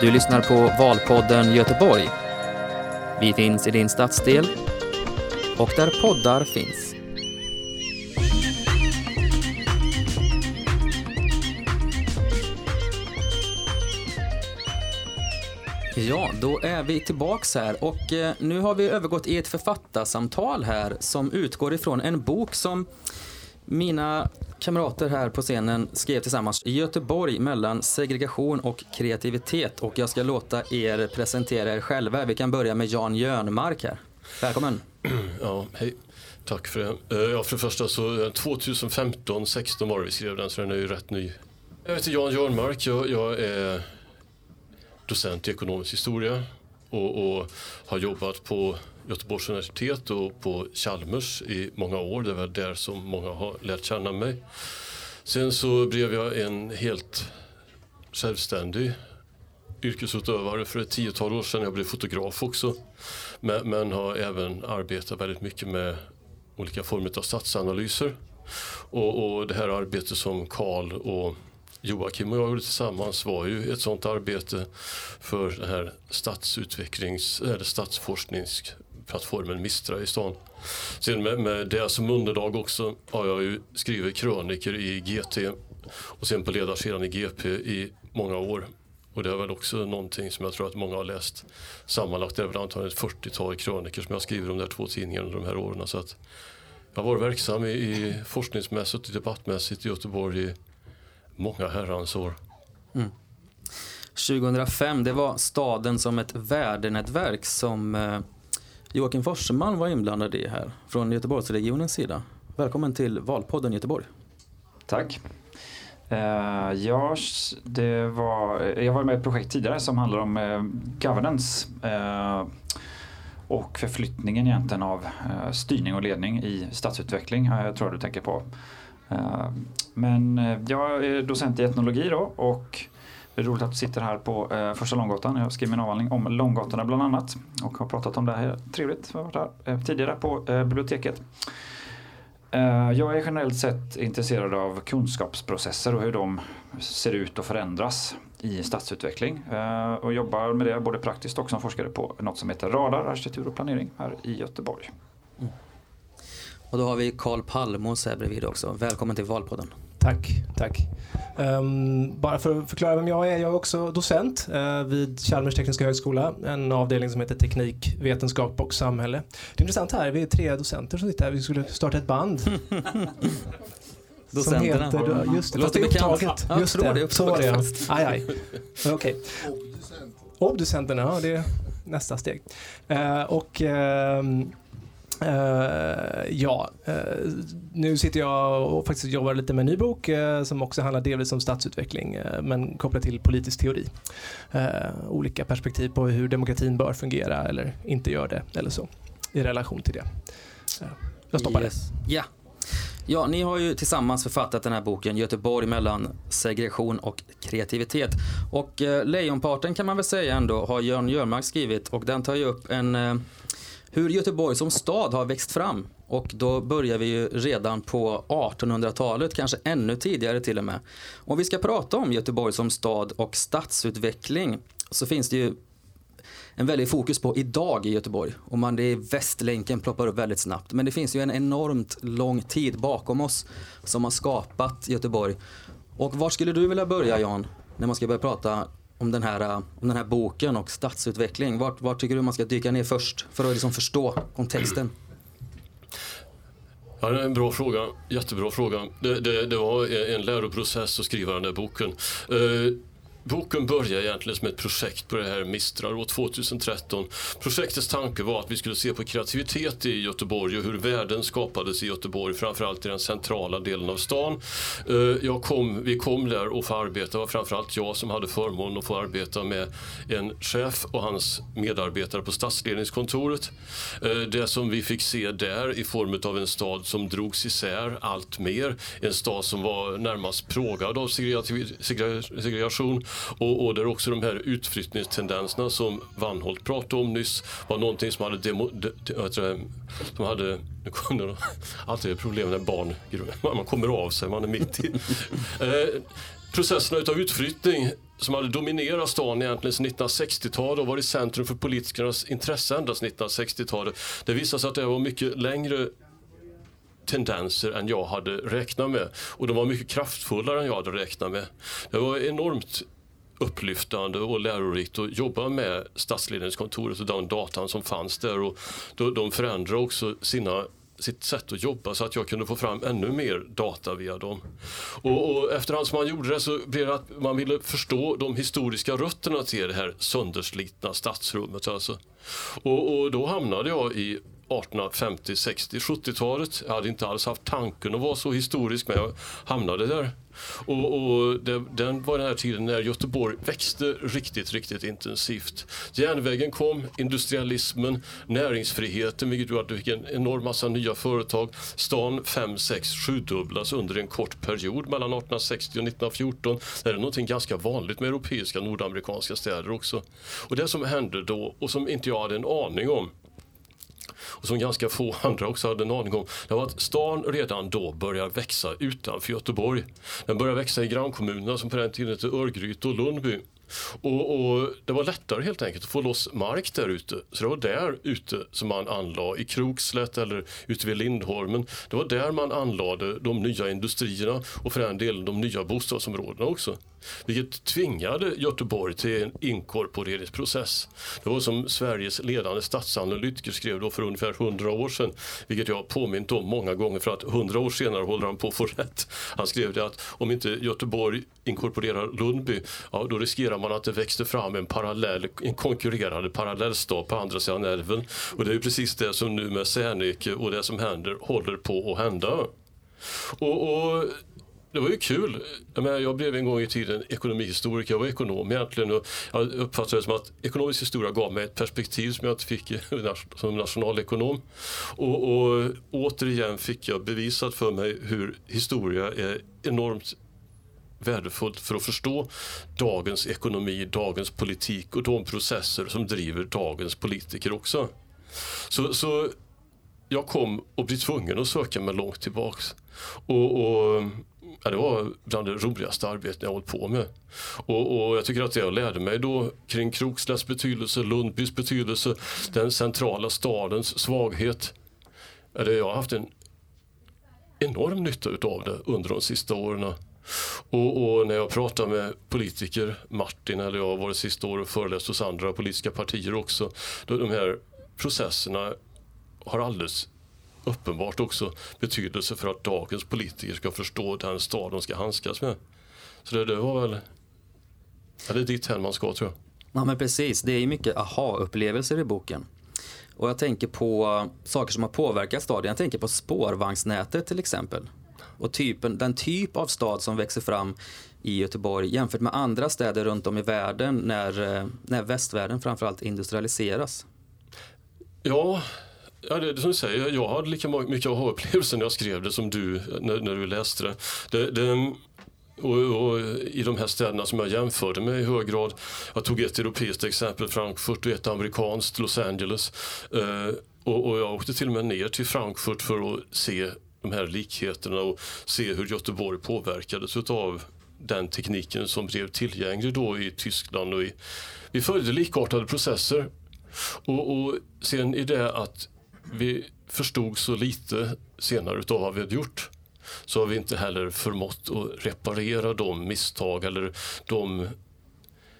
Du lyssnar på Valpodden Göteborg. Vi finns i din stadsdel och där poddar finns. Ja, då är vi tillbaks här och eh, nu har vi övergått i ett författarsamtal här som utgår ifrån en bok som mina kamrater här på scenen skrev tillsammans Göteborg mellan segregation och kreativitet och jag ska låta er presentera er själva. Vi kan börja med Jan Jörnmark här. Välkommen. Ja, hej. Tack för det. Eh, ja, för det första så eh, 2015, 16 var det vi skrev den så den är ju rätt ny. Jag heter Jan Jörnmark, jag, jag är docent i ekonomisk historia och, och har jobbat på Göteborgs universitet och på Chalmers i många år. Det var där som många har lärt känna mig. Sen så blev jag en helt självständig yrkesutövare för ett tiotal år sedan. Jag blev fotograf också. Men, men har även arbetat väldigt mycket med olika former av stadsanalyser. Och, och det här arbetet som Karl och Joakim och jag gjorde tillsammans var ju ett sådant arbete för den här stadsutvecklings eller plattformen Mistra i stan. Sen med, med det som underlag också har jag ju skrivit kröniker i GT och sen på ledarsidan i GP i många år. Och det är väl också någonting som jag tror att många har läst. Sammanlagt Det är väl antagligen ett 40-tal kröniker som jag skriver om de där två tidningarna under de här åren. Så att jag har varit verksam i, i forskningsmässigt och debattmässigt i Göteborg i många herrans år. Mm. 2005, det var staden som ett värdenätverk som eh, Joakim Forsman var inblandad i här från Göteborgsregionens sida. Välkommen till Valpodden Göteborg. Tack. Uh, ja, det var, jag var med i ett projekt tidigare som handlar om uh, governance uh, och förflyttningen egentligen av uh, styrning och ledning i stadsutveckling. uh, tror jag du tänker på. Men jag är docent i etnologi då och det är roligt att du sitter här på eh, Första Långgatan. Jag har skrivit min avhandling om Långgatorna bland annat och har pratat om det här. Trevligt, jag har varit här eh, tidigare på eh, biblioteket. Eh, Jag är generellt sett intresserad av kunskapsprocesser och hur de ser ut och förändras i stadsutveckling. Eh, Och jobbar med det både praktiskt och som forskare på något som heter Radar, arkitektur och planering här i Göteborg. Mm. Och då har vi Karl Palmos här bredvid också. Välkommen till Valpodden. Tack, tack. Ehm, bara för att förklara vem jag är, jag är också docent eh, vid Chalmers tekniska högskola, en avdelning som heter teknik, vetenskap och samhälle. Det är intressant här, vi är tre docenter som sitter här, vi skulle starta ett band. som Docenterna. heter, just det, fast det är låter bekant. upptaget. Ja, just jag tror det är det, så var det ja. Aj, aj. Okej. Obducenterna, ja det är nästa steg. Eh, och ehm, Uh, ja, uh, nu sitter jag och faktiskt jobbar lite med en ny bok uh, som också handlar delvis om stadsutveckling men kopplat till politisk teori. Olika perspektiv på hur demokratin bör fungera eller inte gör det eller så i relation till det. Jag stoppar Yes. Ja. Ja, ni har ju tillsammans författat den här boken Göteborg mellan segregation och kreativitet. Och eh, lejonparten kan man väl säga ändå har Jörn Jörmark skrivit och den tar ju upp en hur Göteborg som stad har växt fram. Och då börjar vi ju redan på 1800-talet, kanske ännu tidigare till och med. Om vi ska prata om Göteborg som stad och stadsutveckling så finns det ju en väldig fokus på idag i Göteborg. Och man, det är Västlänken ploppar upp väldigt snabbt. Men det finns ju en enormt lång tid bakom oss som har skapat Göteborg. Och var skulle du vilja börja Jan? När man ska börja prata om den här, eh, om den här boken och stadsutveckling. Vart, vart tycker du man ska dyka ner först för att liksom förstå kontexten? Ja, det är en bra fråga. Jättebra fråga. Det, det, det var en läroprocess att skriva den där boken. Eh, Boken började egentligen som ett projekt på det här Mistra år 2013. Projektets tanke var att vi skulle se på kreativitet i Göteborg och hur värden skapades i Göteborg, framförallt i den centrala delen av stan. Eh, jag kom, vi kom där och få arbeta, det var framförallt jag som hade förmånen att få arbeta med en chef och hans medarbetare på stadsledningskontoret. Eh, det som vi fick se där i form av en stad som drogs isär allt mer. En stad som var närmast plågad av segregation och, och där också de här utflyttningstendenserna som Vanholt pratade om nyss var någonting som hade demo, de, de, det, eh, de hade, nu kommer det alltid problem när barn, man kommer av sig, man är mitt i. Eh, processerna utav utflyttning som hade dominerat stan egentligen sedan 1960-talet och varit centrum för politikernas intresse ända sedan 1960-talet. Det visade sig att det var mycket längre tendenser än jag hade räknat med. Och de var mycket kraftfullare än jag hade räknat med. Det var enormt upplyftande och lärorikt att jobba med stadsledningskontoret och den datan som fanns där. Och de förändrade också sina sitt sätt att jobba så att jag kunde få fram ännu mer data via dem. Och, och efterhand som man gjorde det så blev det att man ville förstå de historiska rötterna till det här sönderslitna stadsrummet. Alltså. Och, och då hamnade jag i 1850, 60, 70-talet. Jag hade inte alls haft tanken att vara så historisk men jag hamnade där. Och, och det, den var den här tiden när Göteborg växte riktigt, riktigt intensivt. Järnvägen kom, industrialismen, näringsfriheten, vilket gjorde att du fick en enorm massa nya företag. Stan 5, 6, 7-dubblas under en kort period mellan 1860 och 1914. Det är någonting ganska vanligt med europeiska nordamerikanska städer också. Och det som hände då, och som inte jag hade en aning om, och som ganska få andra också hade en aning om, det var att stan redan då började växa utanför Göteborg. Den började växa i grannkommunerna som på den tiden hette Örgryte och Lundby. Och, och, Det var lättare helt enkelt att få loss mark där ute. Så det var där ute som man anlade, i Krokslätt eller ute vid Lindholmen. Det var där man anlade de nya industrierna och för den delen de nya bostadsområdena också. Vilket tvingade Göteborg till en inkorporeringsprocess. Det var som Sveriges ledande statsanalytiker skrev då för ungefär 100 år sedan. Vilket jag har påmint om många gånger för att 100 år senare håller han på att få rätt. Han skrev det att om inte Göteborg inkorporerar Lundby, ja, då riskerar man att det växte fram en, parallell, en konkurrerande parallellstad på andra sidan älven. Och det är precis det som nu med Serneke och det som händer håller på att hända. Och, och det var ju kul. Jag, menar, jag blev en gång i tiden ekonomihistoriker, jag var ekonom egentligen. Och jag uppfattade det som att ekonomisk historia gav mig ett perspektiv som jag inte fick som nationalekonom. Och, och återigen fick jag bevisat för mig hur historia är enormt värdefullt för att förstå dagens ekonomi, dagens politik och de processer som driver dagens politiker också. Så, så jag kom att bli tvungen att söka mig långt tillbaks. Och, och ja, det var bland det roligaste arbetet jag hållit på med. Och, och, jag tycker att det jag lärde mig då kring Krokslätts betydelse, Lundbys betydelse, den centrala stadens svaghet. Det, jag har haft en enorm nytta utav det under de sista åren. Och, och, när jag pratar med politiker, Martin eller jag har varit sista året och föreläst hos andra politiska partier också. Då de här processerna har alldeles uppenbart också betydelse för att dagens politiker ska förstå den stad de ska handskas med. Så det, det var väl, ja, det är dit man ska tror jag. Ja men precis, det är ju mycket aha-upplevelser i boken. Och jag tänker på saker som har påverkat staden. Jag tänker på spårvagnsnätet till exempel. Och typen, den typ av stad som växer fram i Göteborg jämfört med andra städer runt om i världen när, eh, när västvärlden framförallt industrialiseras. Ja, Ja, det, det som du säger, jag hade lika mycket aha-upplevelser när jag skrev det som du när, när du läste det. det, det och, och, I de här städerna som jag jämförde med i hög grad. Jag tog ett europeiskt exempel, Frankfurt, och ett amerikanskt, Los Angeles. Eh, och, och, jag åkte till och med ner till Frankfurt för att se de här likheterna och se hur Göteborg påverkades av den tekniken som blev tillgänglig då i Tyskland. Och i, vi följde likartade processer. Och, och sen i det att vi förstod så lite senare utav vad vi hade gjort så har vi inte heller förmått att reparera de misstag eller de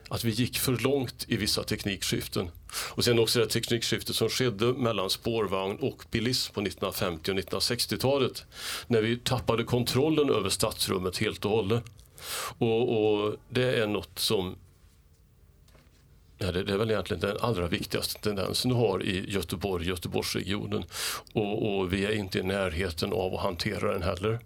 att vi gick för långt i vissa teknikskiften. Och sen också det teknikskiftet som skedde mellan spårvagn och bilism på 1950 och 1960-talet. När vi tappade kontrollen över stadsrummet helt och hållet. Och, och det är något som Ja, det, det, är väl egentligen den allra viktigaste tendensen du har i Göteborg, Göteborgsregionen. Och, och vi är inte i närheten av att hantera den heller.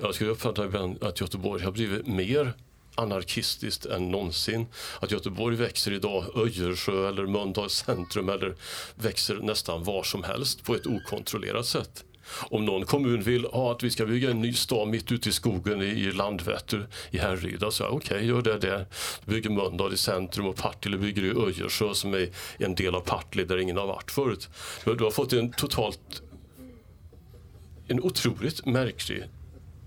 Jag skulle uppfatta att Göteborg har blivit mer anarkistiskt än någonsin. Att Göteborg växer idag, Öjersjö eller Mölndals centrum eller växer nästan var som helst på ett okontrollerat sätt. Om någon kommun vill ha att vi ska bygga en ny stad mitt ute i skogen i Landvetter i Härryda så okej, okay, gör det där. Bygger Mölndal i centrum och Partille bygger i Öjersjö som är en del av Partille där ingen har varit förut. Du har fått en totalt en otroligt märklig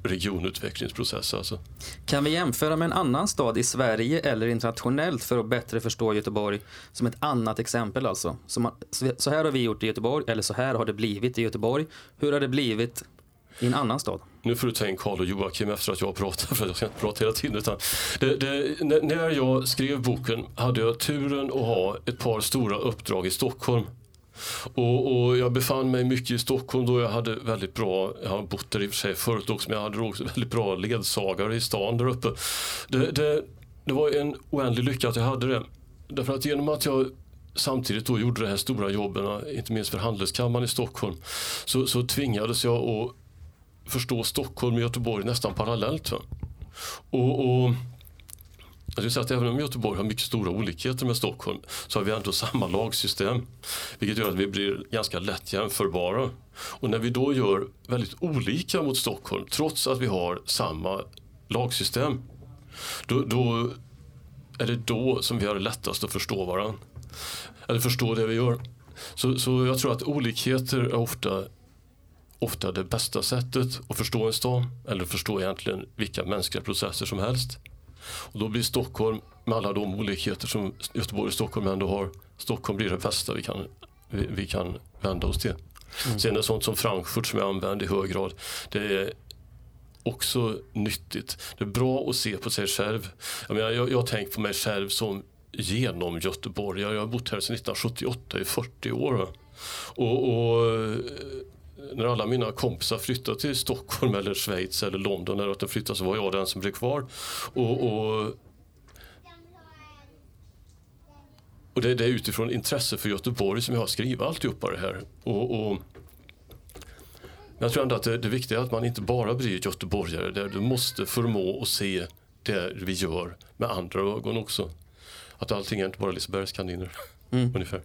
regionutvecklingsprocess. Alltså. Kan vi jämföra med en annan stad i Sverige eller internationellt för att bättre förstå Göteborg som ett annat exempel alltså? Så här har vi gjort i Göteborg eller så här har det blivit i Göteborg. Hur har det blivit i en annan stad? Nu får du ta in Karl och Joakim efter att jag pratar, för jag ska inte prata hela tiden. Det, det, när jag skrev boken hade jag turen att ha ett par stora uppdrag i Stockholm. Och, och, jag befann mig mycket i Stockholm då jag hade väldigt bra, jag har bott där i och för sig förut också, men jag hade också väldigt bra ledsagare i stan där uppe. Det, det, det var en oändlig lycka att jag hade det. Därför att genom att jag samtidigt då gjorde de här stora jobben, inte minst för Handelskammaren i Stockholm, så, så tvingades jag att förstå Stockholm och Göteborg nästan parallellt. Och, och jag skulle säga att även om Göteborg har mycket stora olikheter med Stockholm så har vi ändå samma lagsystem. Vilket gör att vi blir ganska lätt jämförbara. Och när vi då gör väldigt olika mot Stockholm trots att vi har samma lagsystem. Då, då är det då som vi har lättast att förstå varandra. Eller förstå det vi gör. Så, så jag tror att olikheter är ofta ofta det bästa sättet att förstå en stad eller förstå egentligen vilka mänskliga processer som helst. Och då blir Stockholm, med alla de olikheter som Göteborg och Stockholm ändå har, Stockholm blir det bästa vi kan, vi, vi kan vända oss till. Mm. Sen är sånt som Frankfurt som jag använder i hög grad, det är också nyttigt. Det är bra att se på sig själv. Jag, menar, jag, jag har tänkt på mig själv som genom Göteborg. Jag har bott här sedan 1978 i 40 år. Och, och när alla mina kompisar flyttade till Stockholm eller Schweiz eller London eller att de flyttade så var jag den som blev kvar. Och, och, och det, det, är utifrån intresse för Göteborg som jag har skrivit alltihopa det här. Och, och jag tror ändå att det, det viktiga är att man inte bara blir göteborgare. Där du måste förmå att se det vi gör med andra ögon också. Att allting är inte bara Lisebergskaniner. Mm. Ungefär.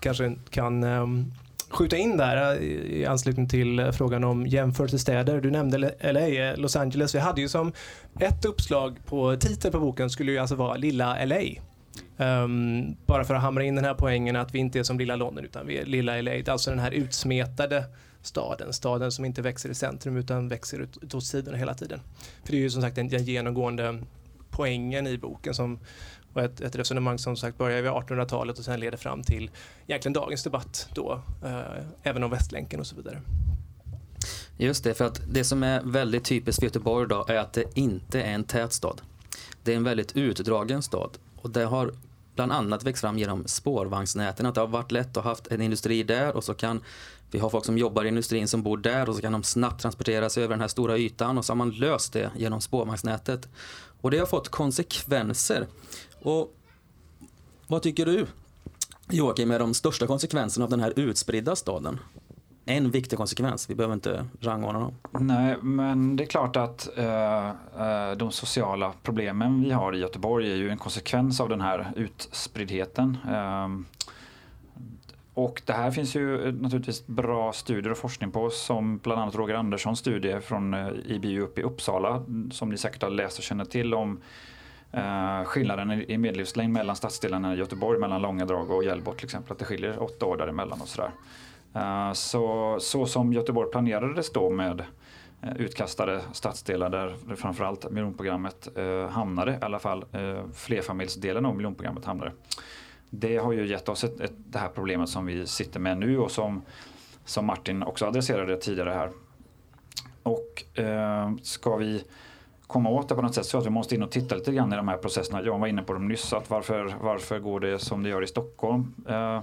Kanske kan um skjuta in där eh, i anslutning till eh, frågan om jämförelsestäder. Du nämnde LA, eh, Los Angeles. Vi hade ju som ett uppslag på titeln på boken skulle ju alltså vara Lilla LA. Um, ehm, bara för att hamra in den här poängen att vi inte är som lilla London utan vi är lilla LA. Det är alltså den här utsmetade staden. Staden som inte växer i centrum utan växer ut, ut åt sidorna hela tiden. För det är ju som sagt den, den genomgående poängen i boken som och ett, ett resonemang som sagt börjar vid 1800-talet och sen leder fram till egentligen dagens debatt då, eh, även om Västlänken och så vidare. Just det, för att det som är väldigt typiskt för Göteborg idag är att det inte är en tät stad. Det är en väldigt utdragen stad och det har bland annat växt fram genom spårvagnsnäten. Att det har varit lätt att ha haft en industri där och så kan vi har folk som jobbar i industrin som bor där och så kan de snabbt transportera sig över den här stora ytan och så har man löst det genom spårvagnsnätet. Och det har fått konsekvenser. Och vad tycker du Joakim är de största konsekvenserna av den här utspridda staden? En viktig konsekvens, vi behöver inte rangordna dem. Nej, men det är klart att eh, eh de sociala problemen vi har i Göteborg är ju en konsekvens av den här utspriddheten. Eh, och det här finns ju naturligtvis bra studier och forskning på som bland annat Roger Anderssons studie från eh, IBU uppe i Uppsala som ni säkert har läst och känner till om Uh, skillnaden i medellivslängd mellan stadsdelarna i Göteborg, mellan Långedrag och Hjällbo till exempel, att det skiljer åtta år däremellan och sådär. Uh, så, så som Göteborg planerades då med uh, utkastade stadsdelar där framförallt miljonprogrammet uh, hamnade, i alla fall uh, flerfamiljsdelen av miljonprogrammet hamnade. Det har ju gett oss ett, ett, det här problemet som vi sitter med nu och som, som Martin också adresserade tidigare här. Och ska vi komma åt det på något sätt så att vi måste in och titta lite grann i de här processerna. Jag var inne på dem nyss, att varför, varför går det som det gör i Stockholm? Eh,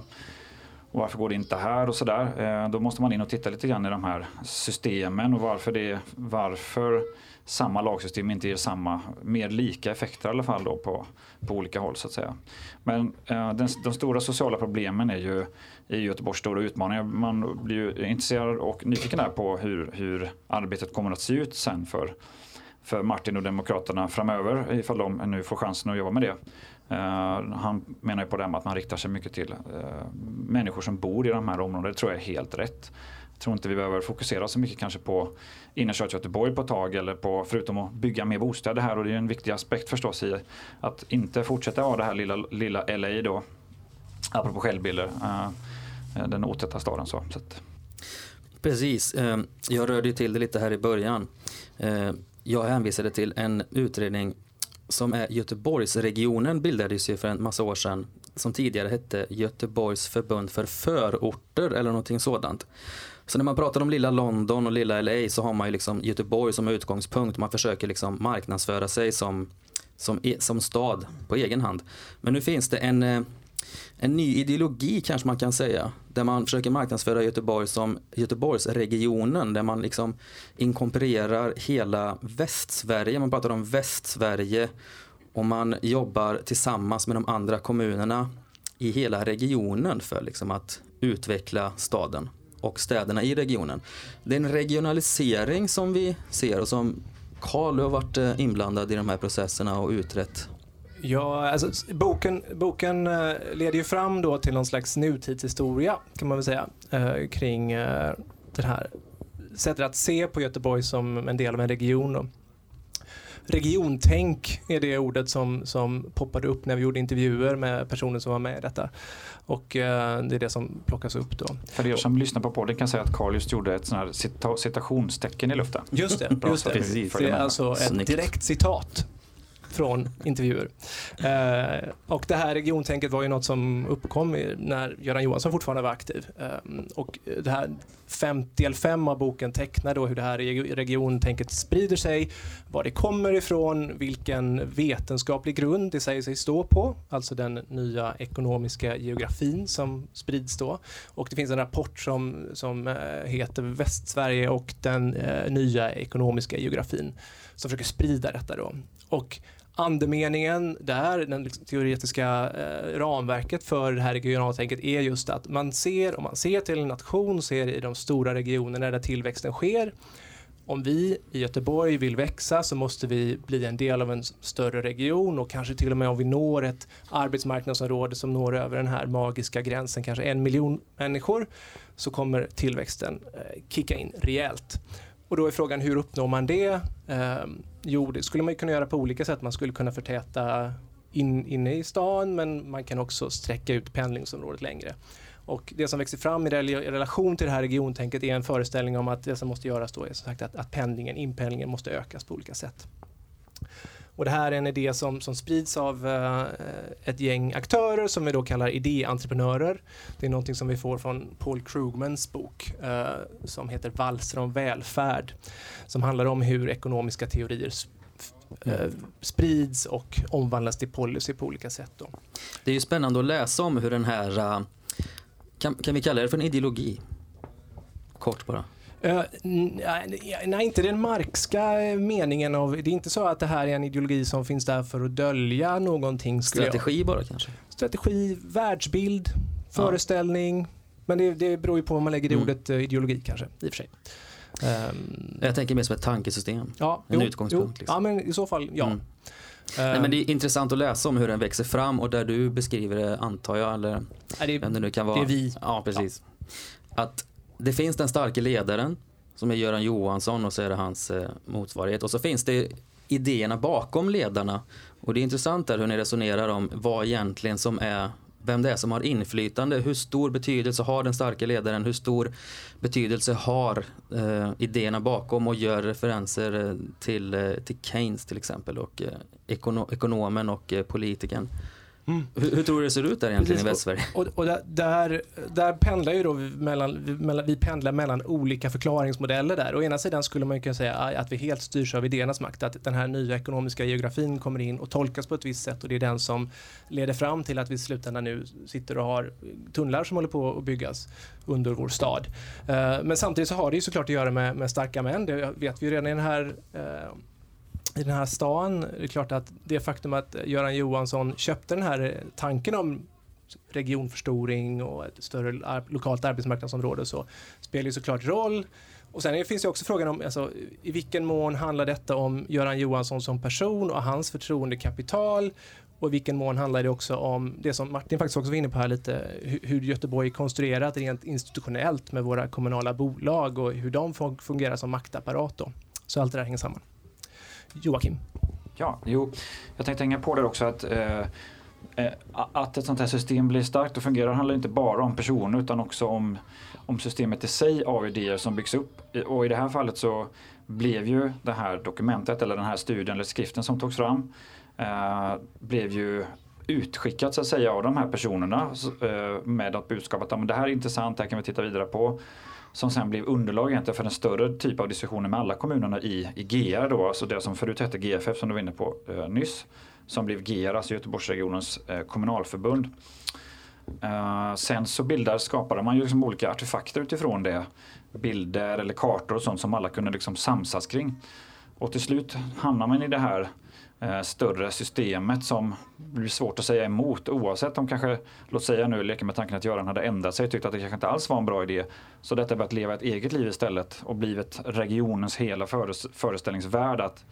och varför går det inte här och sådär. Eh, då måste man in och titta lite grann i de här systemen och varför, det, varför samma lagsystem inte ger samma, mer lika effekter i alla fall då på, på olika håll så att säga. Men eh, den, de stora sociala problemen är ju i Göteborgs stora utmaningar. Man blir ju intresserad och nyfiken där på hur, hur arbetet kommer att se ut sen för för Martin och Demokraterna framöver ifall de nu får chansen att jobba med det. Uh, han menar ju på det här med att man riktar sig mycket till uh, människor som bor i de här områdena. Det tror jag är helt rätt. Jag tror inte vi behöver fokusera så mycket kanske på innerstad Göteborg på ett tag eller på, förutom att bygga mer bostäder här och det är en viktig aspekt förstås i att inte fortsätta ha det här lilla, lilla LA då. Apropå självbilder. Uh, den otäta staden så. så att. Precis, jag rörde till det lite här i början. Jag hänvisade till en utredning som är Göteborgsregionen bildades ju för en massa år sedan som tidigare hette Göteborgs förbund för förorter eller någonting sådant. Så när man pratar om lilla London och lilla LA så har man ju liksom Göteborg som utgångspunkt. Man försöker liksom marknadsföra sig som, som, som stad på egen hand. Men nu finns det en, eh, en ny ideologi kanske man kan säga. Där man försöker marknadsföra Göteborg som Göteborgsregionen. Där man liksom inkorporerar hela Västsverige. Man pratar om Västsverige. Och man jobbar tillsammans med de andra kommunerna i hela regionen för liksom att utveckla staden och städerna i regionen. Det är en regionalisering som vi ser och som Karl har varit eh, inblandad i de här processerna och utrett. Ja, alltså, boken, boken eh, leder ju fram då till någon slags nutidshistoria kan man väl säga eh, kring det här sättet att se på Göteborg som en del av en region. Då. Regiontänk är det ordet som, som poppade upp när vi gjorde intervjuer med personer som var med i detta. Och eh, det är det som plockas upp då. För er som lyssnar på podden kan säga att Carl just gjorde ett sånt här cita citationstecken i luften. Just det, just det. det är alltså ett direkt citat från intervjuer. Eh, och det här regiontänket var ju något som uppkom när Göran Johansson fortfarande var aktiv. Eh, och det här fem, del 5 av boken tecknar då hur det här regiontänket sprider sig, var det kommer ifrån, vilken vetenskaplig grund det säger sig stå på, alltså den nya ekonomiska geografin som sprids då. Och det finns en rapport som, som eh, heter Västsverige och den eh, nya ekonomiska geografin som försöker sprida detta då. Och andemeningen där, det liksom teoretiska eh, ramverket för det här regionaltänket är just att man ser, om man ser till en nation, ser i de stora regionerna där tillväxten sker. Om vi i Göteborg vill växa så måste vi bli en del av en större region och kanske till och med om vi når ett arbetsmarknadsområde som når över den här magiska gränsen, kanske en miljon människor, så kommer tillväxten eh, kicka in rejält. Och då är frågan hur uppnår man det? Eh, jo, det skulle man kunna göra på olika sätt. Man skulle kunna förtäta in, inne i stan men man kan också sträcka ut pendlingsområdet längre. Och det som växer fram i relation till det här regiontänket är en föreställning om att det som måste göras då är som sagt att, att pendlingen, inpendlingen måste ökas på olika sätt. Och det här är en idé som, som sprids av eh, ett gäng aktörer som vi då kallar idéentreprenörer. Det är någonting som vi får från Paul Krugmans bok eh, som heter Valser om välfärd. Som handlar om hur ekonomiska teorier eh, sprids och omvandlas till policy på olika sätt. Då. Det är ju spännande att läsa om hur den här, eh, kan, kan vi kalla det för en ideologi? Kort bara. Uh, nej, inte den marxska meningen av, det är inte så att det här är en ideologi som finns där för att dölja någonting. Strategi bara kanske? Strategi, världsbild, föreställning. Ja. Men det, det beror ju på vad man lägger i mm. ordet uh, ideologi kanske, i och för sig. Um, jag tänker mer som ett tankesystem, ja, en jo, utgångspunkt. Jo, liksom. Ja, men i så fall, ja. Mm. Nej, men det är intressant att läsa om hur den växer fram och där du beskriver det, antar jag, eller det, vem det nu kan vara. Det är vi. Ja, precis. Ja. Att det finns den starka ledaren som är Göran Johansson och så är det hans eh, motsvarighet. Och så finns det idéerna bakom ledarna. Och det är intressant där hur ni resonerar om vad egentligen som är vem det är som har inflytande. Hur stor betydelse har den starka ledaren? Hur stor betydelse har eh, idéerna bakom och gör referenser eh, till, eh, till Keynes till exempel och eh, ekono ekonomen och eh, politikern. Mm. Hur, hur, tror du det ser ut där egentligen Precis, i Västsverige? Och, och där, där, pendlar ju då mellan, mellan, vi pendlar mellan olika förklaringsmodeller där. Å ena sidan skulle man kunna säga att vi helt styrs av idéernas makt, att den här nya ekonomiska geografin kommer in och tolkas på ett visst sätt och det är den som leder fram till att vi i slutändan nu sitter och har tunnlar som håller på att byggas under vår stad. Eh, men samtidigt så har det ju såklart att göra med, med starka män, det vet vi ju redan i den här eh, i den här stan. Det är klart att det faktum att Göran Johansson köpte den här tanken om regionförstoring och ett större lokalt arbetsmarknadsområde så spelar ju såklart roll. Och sen finns det också frågan om alltså, i vilken mån handlar detta om Göran Johansson som person och hans förtroendekapital och i vilken mån handlar det också om det som Martin faktiskt också var inne på här lite, hur Göteborg är konstruerat rent institutionellt med våra kommunala bolag och hur de fungerar som maktapparat då. Så allt det där hänger samman. Joakim? Ja, jo, jag tänkte hänga på där också att eh, eh att ett sånt här system blir starkt och fungerar handlar inte bara om personer utan också om, om systemet i sig av idéer som byggs upp. Och i det här fallet så blev ju det här dokumentet eller den här studien eller skriften som togs fram eh, blev ju utskickat så att säga av de här personerna eh, med ett budskap att det här är intressant, det här kan vi titta vidare på. Som sen blev underlag egentligen för en större typ av diskussioner med alla kommunerna i, i GR då, alltså det som förut hette GFF som du var inne på eh, nyss. Som blev GR, alltså Göteborgsregionens eh, kommunalförbund. Eh, sen så bildar, skapade man ju liksom olika artefakter utifrån det. Bilder eller kartor och sånt som alla kunde liksom samsas kring. Och till slut hamnar man i det här Eh, större systemet som blir svårt att säga emot oavsett om kanske, låt säga nu, leker med tanken att Göran hade ändrat sig och tyckte att det kanske inte alls var en bra idé. Så detta börjat leva ett eget liv istället och blivit regionens hela föreställningsvärld att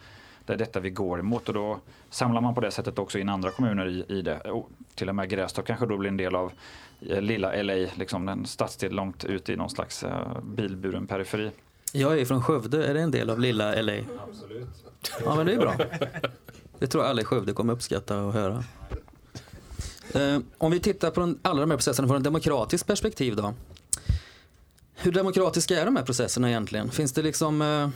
det är detta vi går emot och då samlar man på det sättet också in andra kommuner i, i det. Och till och med Grästorp kanske då blir en del av eh, lilla LA, liksom en stadsdel långt ut i någon slags eh, bilburen periferi. Jag är från Skövde, är det en del av lilla LA? Absolut. Ja men det är bra. Det tror jag alla i Skövde kommer uppskatta att höra. Eh, om vi tittar på den, alla de här processerna från ett demokratiskt perspektiv då. Hur demokratiska är de här processerna egentligen? Finns det liksom eh,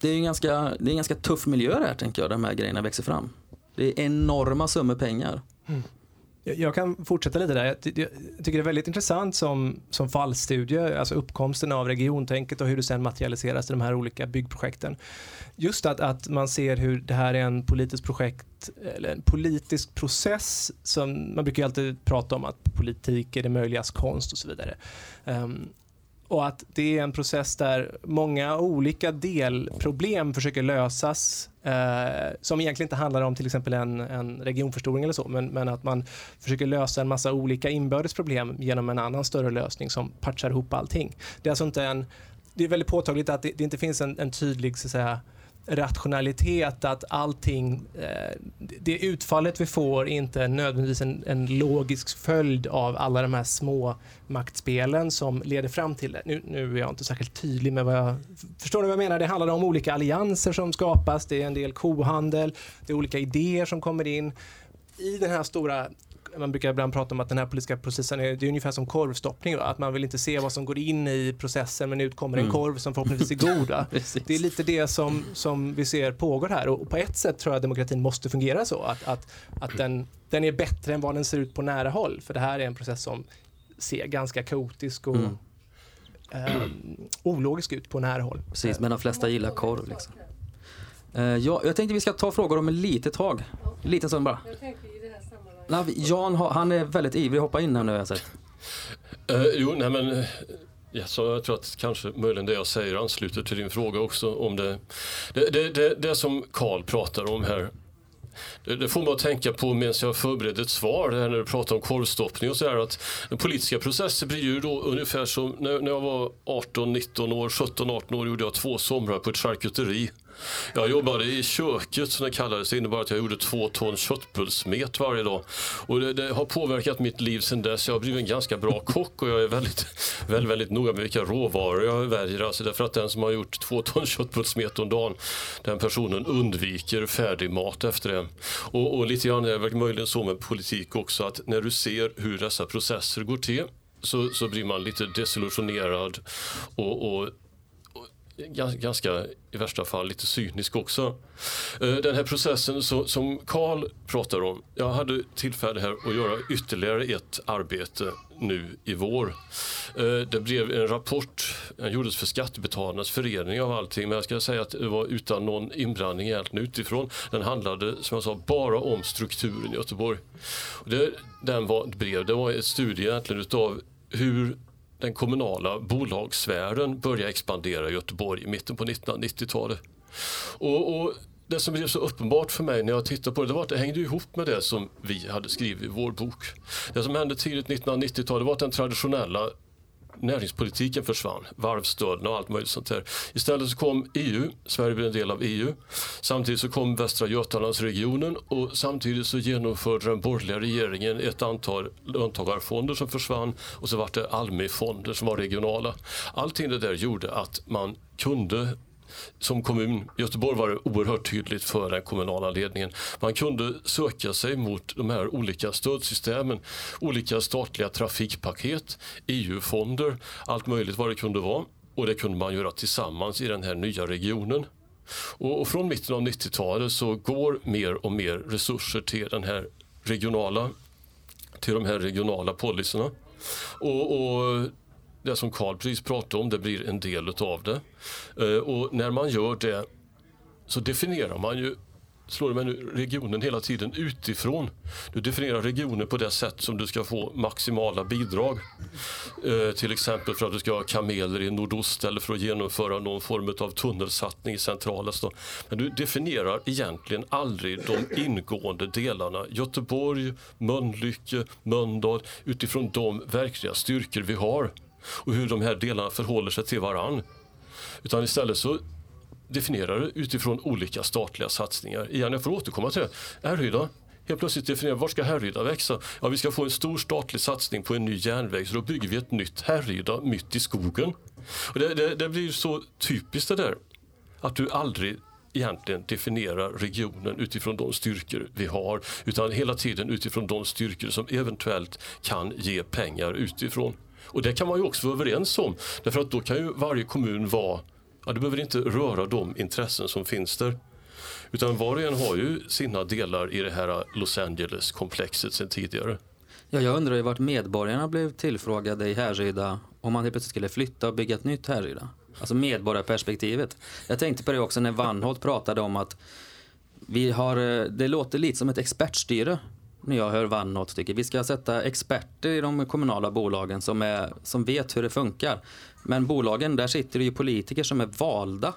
det är en ganska, det är en ganska tuff miljö där tänker jag, de här grejerna växer fram. Det är enorma summor pengar. Mm. Jag kan fortsätta lite där. Jag tycker det är väldigt intressant som, som fallstudie, alltså uppkomsten av regiontänket och hur det sen materialiseras i de här olika byggprojekten. Just att, att man ser hur det här är en politisk projekt, eller en politisk process som man brukar ju alltid prata om att politik är det möjligas konst och så vidare. Um, och att det är en process där många olika delproblem försöker lösas eh, som egentligen inte handlar om till exempel en, en regionförstoring eller så, men, men, att man försöker lösa en massa olika inbördes problem genom en annan större lösning som patchar ihop allting. Det är alltså inte en det är väldigt påtagligt att det, det inte finns en, en tydlig så att säga, rationalitet, att allting, eh, det utfallet vi får är inte nödvändigtvis en, en, logisk följd av alla de här små maktspelen som leder fram till det. Nu, nu är jag inte särskilt tydlig med vad jag... Förstår ni vad jag menar? Det handlar om olika allianser som skapas, det är en del kohandel, det är olika idéer som kommer in. I den här stora man brukar ibland prata om att den här politiska processen är, det är ungefär som korvstoppning. Va? Att man vill inte se vad som går in i processen men ut kommer en mm. korv som förhoppningsvis är god. det är lite det som, som vi ser pågår här och på ett sätt tror jag att demokratin måste fungera så. Att, att, att den, den är bättre än vad den ser ut på nära håll. För det här är en process som ser ganska kaotisk och mm. eh, ologisk ut på nära håll. Precis, men de flesta gillar korv. Liksom. Eh, ja, jag tänkte vi ska ta frågor om ett litet tag. En liten stund bara. Jan han är väldigt ivrig att hoppa in här nu har jag sett. Uh, jo, nej men Ja, så jag tror att kanske möjligen det jag säger ansluter till din fråga också om det. Det, det, det, det som Karl pratar om här. Det, det får mig att tänka på medan jag förberedde ett svar när du pratar om korvstoppning och så där att den politiska processen blir ju då ungefär som när, när jag var 18, 19 år, 17, 18 år gjorde jag två somrar på ett charkuteri. Jag jobbade i köket som det kallades. Det innebar att jag gjorde två ton köttbullsmet varje dag. Och det, det, har påverkat mitt liv sedan dess. Jag har blivit en ganska bra kock och jag är väldigt, väldigt, väldigt noga med vilka råvaror jag väljer. Alltså därför att den som har gjort två ton köttbullsmet om dagen, den personen undviker färdig mat efter det. Och, och lite grann är det möjligen så med politik också att när du ser hur dessa processer går till så, så blir man lite desillusionerad och, och ganska, i värsta fall, lite cynisk också. Eh, den här processen som Karl pratar om, jag hade tillfälle här att göra ytterligare ett arbete nu i vår. Eh, det blev en rapport, den gjordes för Skattebetalarnas förening av allting, men jag ska säga att det var utan någon inblandning egentligen utifrån. Den handlade, som jag sa, bara om strukturen i Göteborg. Det, den var, brev, det var ett studie egentligen utav hur den kommunala bolagssfären började expandera i Göteborg i mitten på 1990-talet. Och, och, det som blev så uppenbart för mig när jag tittade på det, det var att det hängde ihop med det som vi hade skrivit i vår bok. Det som hände tidigt 1990-tal var att den traditionella näringspolitiken försvann, varvsstöden och allt möjligt sånt där. Istället så kom EU, Sverige blev en del av EU. Samtidigt så kom Västra Götalandsregionen och samtidigt så genomförde den borgerliga regeringen ett antal löntagarfonder som försvann och så var det Almi-fonder som var regionala. Allting det där gjorde att man kunde som kommun, Göteborg var det oerhört tydligt för den kommunala ledningen. Man kunde söka sig mot de här olika stödsystemen, olika statliga trafikpaket, EU-fonder, allt möjligt vad det kunde vara. och det kunde man göra tillsammans i den här nya regionen. Och, från mitten av 90-talet så går mer och mer resurser till den här regionala till de här regionala policyerna. Och, och det som Carl precis pratade om, det blir en del av det. Eh, och när man gör det så definierar man ju slår man regionen hela tiden utifrån. Du definierar regionen på det sätt som du ska få maximala bidrag. Eh, till exempel för att du ska ha kameler i nordost eller för att genomföra någon form av tunnelsatsning i centrala stan. Men du definierar egentligen aldrig de ingående delarna. Göteborg, Mölnlycke, Mölndal utifrån de verkliga styrkor vi har och hur de här delarna förhåller sig till varann. Utan istället så definierar det utifrån olika statliga satsningar. Igen, jag får återkomma till det. Härryda, helt plötsligt definierar var ska Härryda växa? Ja, vi ska få en stor statlig satsning på en ny järnväg så då bygger vi ett nytt Härryda mitt i skogen. Och det, det, det blir så typiskt det där att du aldrig egentligen definierar regionen utifrån de styrkor vi har utan hela tiden utifrån de styrkor som eventuellt kan ge pengar utifrån. Och det kan man ju också vara överens om därför att då kan ju varje kommun vara Ja, du behöver inte röra de intressen som finns där. Utan var och en har ju sina delar i det här Los Angeles-komplexet sedan tidigare. Ja, jag undrar ju vart medborgarna blev tillfrågade i Härryda om man helt plötsligt skulle flytta och bygga ett nytt Härryda. Alltså medborgarperspektivet. Jag tänkte på det också när Vanholt pratade om att vi har, eh, det låter lite som ett expertstyre när jag hör Vanholt tycker vi ska sätta experter i de kommunala bolagen som, är, som vet hur det funkar. Men bolagen, där sitter det ju politiker som är valda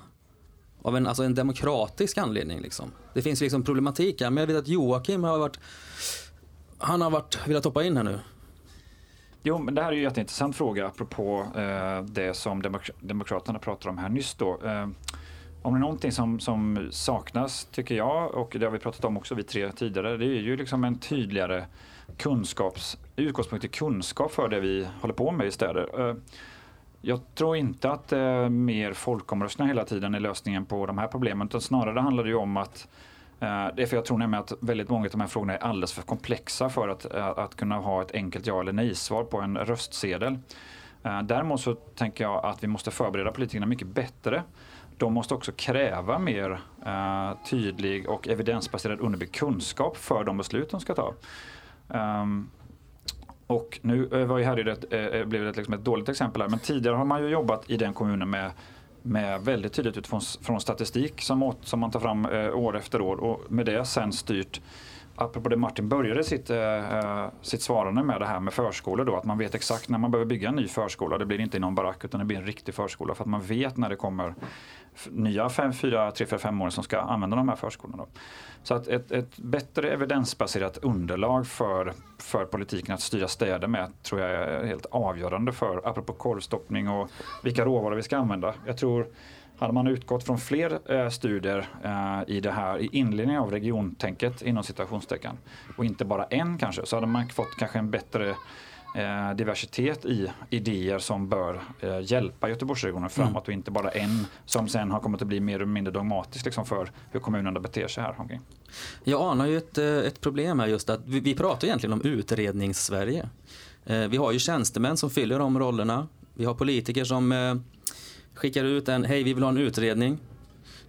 av en, alltså en demokratisk anledning. Liksom. Det finns liksom problematik här, men jag vet att Joakim har varit, han har varit, velat hoppa in här nu. Jo, men det här är ju en jätteintressant fråga apropå eh, det som Demok Demokraterna pratar om här nyss. Då. Eh, om det är någonting som, som saknas, tycker jag, och det har vi pratat om också vi tre tidigare, det är ju liksom en tydligare kunskaps, utgångspunkt i kunskap för det vi håller på med i städer. Eh, jag tror inte att eh, mer folkomröstningar hela tiden är lösningen på de här problemen, utan snarare handlar det ju om att eh, det är för jag tror nämligen att väldigt många av de här frågorna är alldeles för komplexa för att, eh, att kunna ha ett enkelt ja eller nej-svar på en röstsedel. Däremot så tänker jag att vi måste förbereda politikerna mycket bättre de måste också kräva mer eh, tydlig och evidensbaserad underbyggd kunskap för de beslut de ska ta. Um, och nu eh, var ju Härryda ett, eh, eh, blev det liksom ett dåligt exempel här, men tidigare har man ju jobbat i den kommunen med, med väldigt tydligt utifrån från statistik som, åt, som man tar fram eh, år efter år och med det sen styrt apropå det Martin började sitt, eh, eh, sitt svarande med det här med förskolor då, att man vet exakt när man behöver bygga en ny förskola. Det blir inte i någon barack utan det blir en riktig förskola för att man vet när det kommer nya 5, 4, 3, 4, 5 år som ska använda de här förskolorna. Så att ett, ett bättre evidensbaserat underlag för, för politiken att styra städer med tror jag är helt avgörande för, apropå korvstoppning och vilka råvaror vi ska använda. Jag tror hade man utgått från fler eh, studier eh, i det här i inledningen av regiontänket inom citationstecken och inte bara en kanske så hade man fått kanske en bättre eh, diversitet i idéer som bör hjälpa Göteborgsregionen framåt mm. och inte bara en som sen har kommit att bli mer eller mindre dogmatisk liksom, för hur kommunerna beter sig här. Jag anar ju ett, ett problem här just att vi, vi pratar egentligen om utrednings-Sverige. Vi har ju tjänstemän som fyller de rollerna. Vi har politiker som skickar ut en, hej vi vill ha en utredning.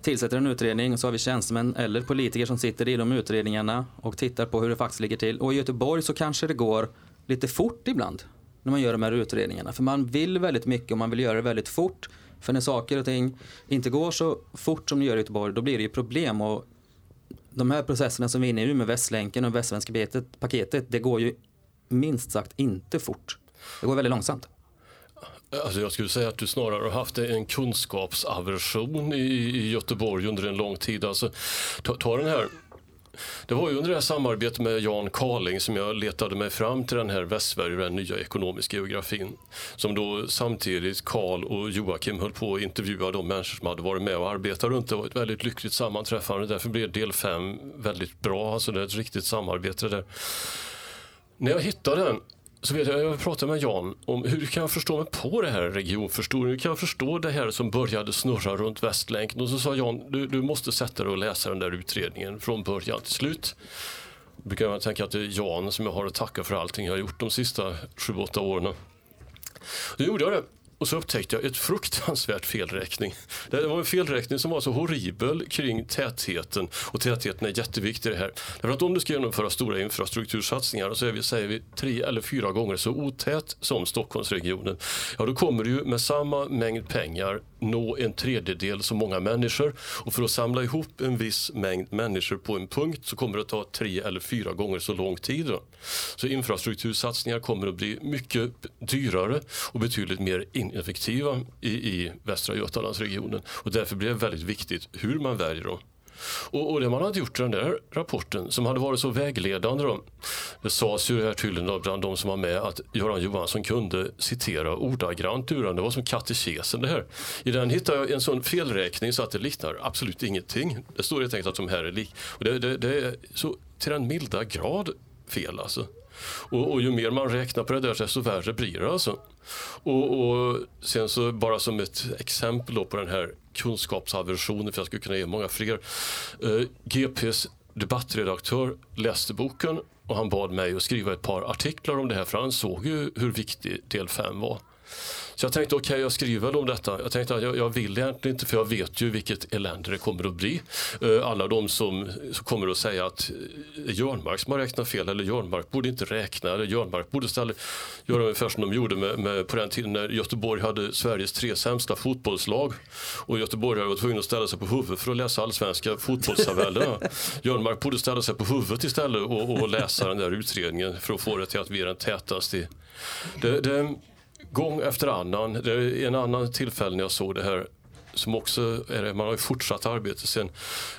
Tillsätter en utredning och så har vi tjänstemän eller politiker som sitter i de utredningarna och tittar på hur det faktiskt ligger till. Och i Göteborg så kanske det går lite fort ibland när man gör de här utredningarna. För man vill väldigt mycket och man vill göra det väldigt fort. För när saker och ting inte går så fort som det gör i Göteborg då blir det ju problem. Och de här processerna som vi är inne i nu med Västlänken och Västsvenska paketet det går ju minst sagt inte fort. Det går väldigt långsamt. Alltså jag skulle säga att du snarare har haft en kunskapsaversion i, Göteborg under en lång tid. Alltså, ta, ta den här det var ju under det här samarbetet med Jan Karling som jag letade mig fram till den här Västsverige, den nya ekonomiska geografin. Som då samtidigt Karl och Joakim höll på att intervjua de människor som hade varit med och arbetat runt. Det var ett väldigt lyckligt sammanträffande. Därför blev del 5 väldigt bra. Alltså det är ett riktigt samarbete där. När jag hittade den så vet jag, jag pratade med Jan om hur kan jag förstå mig på det här regionförstoringen? Hur kan jag förstå det här som började snurra runt Västlänken? Och så sa Jan, du, du måste sätta dig och läsa den där utredningen från början till slut. Jag brukar jag tänka att det är Jan som jag har att tacka för allting jag har gjort de sista 7-8 åren. Då gjorde jag det. Och så upptäckte jag ett fruktansvärt felräkning. Det var en felräkning som var så horribel kring tätheten. Och tätheten är jätteviktig det här. Därför att om du ska genomföra stora infrastruktursatsningar så är vi, säger vi tre eller fyra gånger så otät som Stockholmsregionen. Ja, då kommer du med samma mängd pengar nå en tredjedel så många människor. Och för att samla ihop en viss mängd människor på en punkt så kommer det att ta tre eller fyra gånger så lång tid. Då. Så infrastruktursatsningar kommer att bli mycket dyrare och betydligt mer effektiva i, i Västra Götalandsregionen. Och därför blir det väldigt viktigt hur man väljer dem. Och, och, det man hade gjort i den där rapporten som hade varit så vägledande då, det sades ju här tydligen då bland de som var med att Göran Johansson kunde citera ordagrant ur den. Det var som katekesen det här. I den hittade jag en sån felräkning så att det liknar absolut ingenting. Det står helt enkelt att de här är lik. Och det, det, det är så till den milda grad fel alltså. Och, och, ju mer man räknar på det där desto värre blir det alltså. Och, och sen så bara som ett exempel på den här kunskapsaversionen, för jag skulle kunna ge många fler. Eh, GPs debattredaktör läste boken och han bad mig att skriva ett par artiklar om det här för han såg ju hur viktig del 5 var. Så jag tänkte okej, okay, jag skriver väl om detta. Jag tänkte att jag, jag, vill egentligen inte för jag vet ju vilket elände det kommer att bli. Uh, alla de som, som kommer att säga att uh, Jörnmark som har räknat fel eller Jörnmark borde inte räkna eller Jörnmark borde istället göra ungefär som de gjorde med, med, på den tiden när Göteborg hade Sveriges tre sämsta fotbollslag och Göteborg var tvungna att ställa sig på huvudet för att läsa allsvenska fotbollstabellerna. Jörnmark borde ställa sig på huvudet istället och, och läsa den där utredningen för att få det till att vi är den tätaste. Det, det, gång efter annan. Det är en annan tillfälle när jag såg det här som också är man har ju fortsatt arbete sen.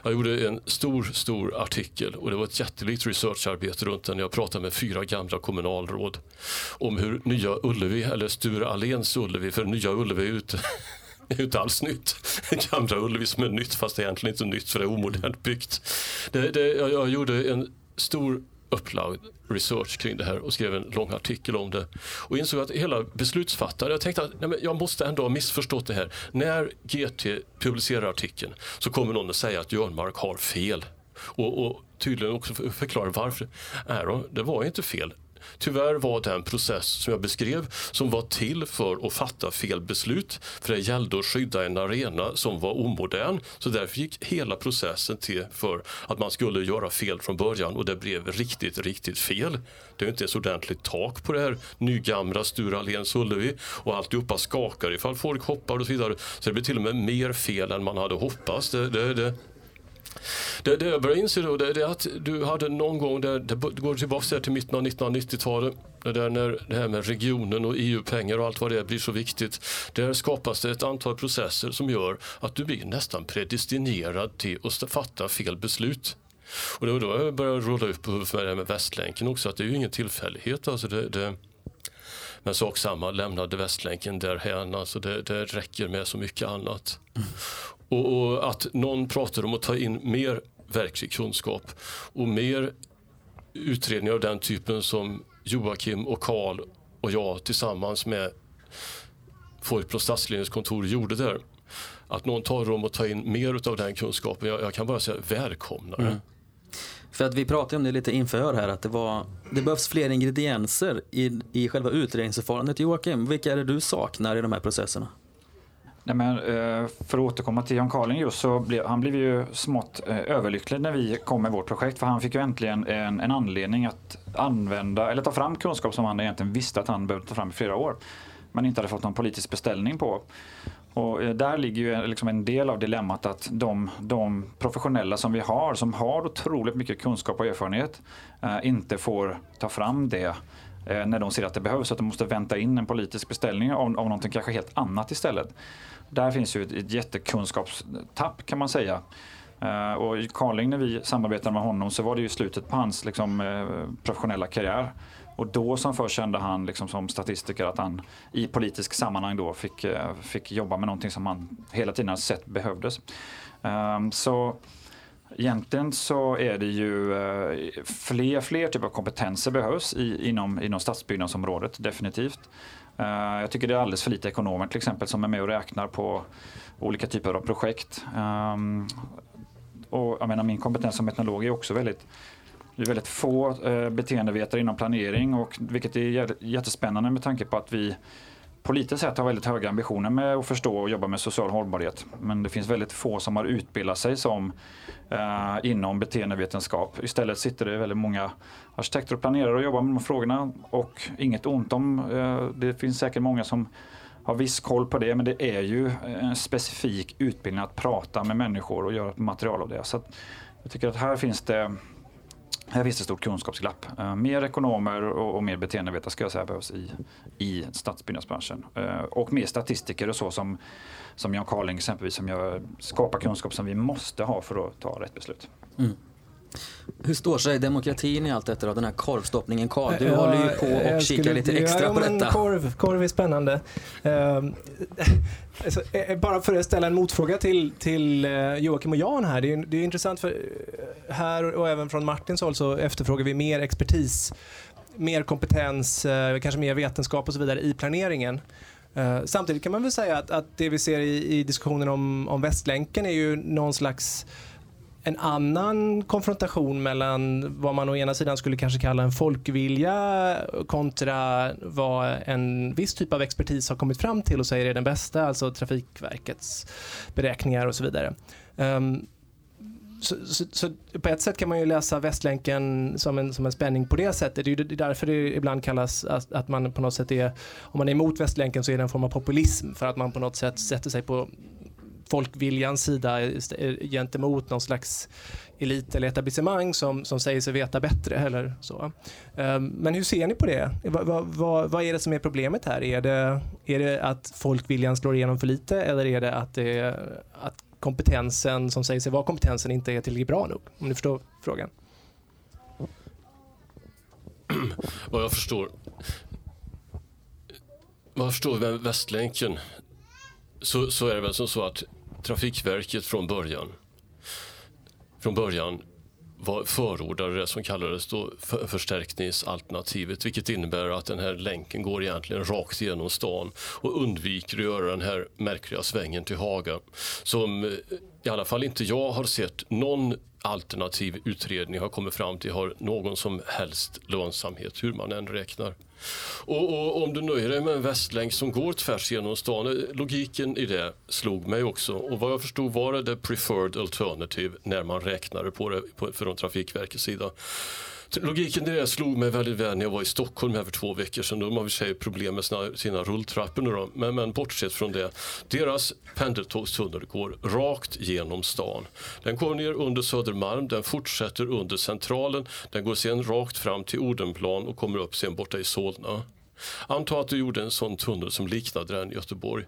Jag gjorde en stor, stor artikel och det var ett jättelikt researcharbete runt den. Jag pratade med fyra gamla kommunalråd om hur Nya Ullevi, eller Sture Alléns Ullevi, för Nya Ullevi är ute det är inte alls nytt. Gamla Ullevi som är nytt fast det är egentligen inte nytt för det är omodernt byggt. Det, det, jag, jag gjorde en stor upplagd research kring det här och skrev en lång artikel om det. Och insåg att hela beslutsfattare, jag tänkte att nej, jag måste ändå ha missförstått det här. När GT publicerar artikeln så kommer någon att säga att Jörnmark har fel. Och, och tydligen också förklara varför. Nej det var inte fel. Tyvärr var den process som jag beskrev som var till för att fatta fel beslut. För det gällde att skydda en arena som var omodern. Så därför gick hela processen till för att man skulle göra fel från början och det blev riktigt, riktigt fel. Det är inte ens ordentligt tak på det här nygamla Sture Alléns Ullevi och alltihopa skakar ifall folk hoppar och så vidare. Så det blir till och med mer fel än man hade hoppats. Det, det, det, det, det jag börjar inse då det, det är att du hade någon gång, där, det går tillbaka till mitten av 1990-talet, där när det här med regionen och EU-pengar och allt vad det är blir så viktigt. Där skapas det ett antal processer som gör att du blir nästan predestinerad till att fatta fel beslut. Och då, då börjar jag rulla upp med det här med Västlänken också, att det är ju ingen tillfällighet. Alltså det, det, men sak samma, lämnade Västlänken därhän. Alltså det, det räcker med så mycket annat. Mm. Och, och, att någon pratar om att ta in mer verklig kunskap och mer utredningar av den typen som Joakim och Karl och jag tillsammans med folk på stadsledningens kontor gjorde där. Att någon tar om att ta in mer av den kunskapen, jag, jag kan bara säga välkomna det. Mm. För att vi pratade om det lite inför här, att det, var, det behövs fler ingredienser i, i själva utredningsförfarandet. Joakim, vilka är det du saknar i de här processerna? Nej, men, eh, för att återkomma till Jan Carling just så blev han blev ju smått eh, överlycklig när vi kom med vårt projekt för han fick ju äntligen en, en anledning att använda eller ta fram kunskap som han egentligen visste att han behövde ta fram i flera år men inte hade fått någon politisk beställning på. Och eh, där ligger ju liksom en del av dilemmat att de, de, professionella som vi har, som har otroligt mycket kunskap och erfarenhet, inte får ta fram det när de ser att det behövs. Att de måste vänta in en politisk beställning av, av någonting kanske helt annat istället. Där finns ju ett, ett jättekunskapstapp kan man säga. Uh, och Carling, när vi samarbetade med honom så var det ju slutet på hans liksom, uh, professionella karriär. Och då som först kände han liksom, som statistiker att han i politisk sammanhang då fick, uh, fick jobba med någonting som han hela tiden har sett behövdes. Så Egentligen så är det ju fler, fler typer av kompetenser behövs i, inom, inom stadsbyggnadsområdet definitivt. Eh, jag tycker det är alldeles för lite ekonomer till exempel som är med och räknar på olika typer av projekt. Ehm, och jag menar, min kompetens som etnolog är också väldigt det är väldigt få eh, beteendevetare inom planering och vilket är jättespännande med tanke på att vi politiskt sett har väldigt höga ambitioner med att förstå och jobba med social hållbarhet. Men det finns väldigt få som har utbildat sig som eh, inom beteendevetenskap. Istället sitter det väldigt många arkitekter och planerare och jobbar med de frågorna och inget ont om. Eh, det finns säkert många som har viss koll på det men det är ju en specifik utbildning att prata med människor och göra material av det. Så jag tycker att här finns det här finns det stort kunskapsglapp. Uh, mer ekonomer och, och mer beteendevetare ska jag säga behövs i, i stadsbyggnadsbranschen. Uh, och mer statistiker och så som, som Jan Carling exempelvis som gör, skapar kunskap som vi måste ha för att ta rätt beslut. Mm. Hur står sig demokratin i allt detta då? Den här korvstoppningen Karl, du ja, håller ju på och kikar lite extra ja, på detta. Korv, korv är spännande. Uh, alltså, eh, bara för att ställa en motfråga till, till uh, Joakim och Jan här. Det är, det är intressant för här och även från Martins håll så efterfrågar vi mer expertis, mer kompetens, kanske mer vetenskap och så vidare i planeringen. samtidigt kan man väl säga att, att det vi ser i, i diskussionen om, om Västlänken är ju någon slags en annan konfrontation mellan vad man å ena sidan skulle kanske kalla en folkvilja kontra vad en viss typ av expertis har kommit fram till och säger är den bästa, alltså Trafikverkets beräkningar och så vidare. Um, så, så, så, på ett sätt kan man ju läsa Västlänken som en, som en spänning på det sättet. Det är ju därför det ibland kallas att, att man på något sätt är, om man är emot Västlänken så är det en form av populism för att man på något sätt sätter sig på folkviljans sida eh, gentemot någon slags elit eller etablissemang som, som säger sig veta bättre. Eller så. Ehm, men hur ser ni på det? Vad, vad, vad är det som är problemet här? Är det, är det att folkviljan slår igenom för lite eller är det att, det, att kompetensen som säger sig vara kompetensen inte är tillräckligt bra nog? Om ni förstår frågan. Vad jag förstår vad jag förstår med Västlänken så, så är det väl som så att Trafikverket från början, från början var, förordade det som kallades då för, förstärkningsalternativet vilket innebär att den här länken går egentligen rakt igenom stan och undviker att göra den här märkliga svängen till Haga som eh, i alla fall inte jag har sett någon alternativ utredning har kommit fram till har någon som helst lönsamhet hur man än räknar. Och, och, om du nöjer dig med en västlänk som går tvärs genom stan, logiken i det slog mig också. Och vad jag förstod var det the preferred alternative när man räknade på det från Trafikverkets sida. Logiken i det slog mig väldigt väl när jag var i Stockholm här för två veckor sedan. De har i sig problem med sina, sina rulltrappor nu då. Men, men bortsett från det. Deras pendeltågstunnel går rakt genom stan. Den går ner under Södermalm, den fortsätter under Centralen. Den går sen rakt fram till Odenplan och kommer upp sen borta i Solna. Anta att du gjorde en sån tunnel som liknade den i Göteborg.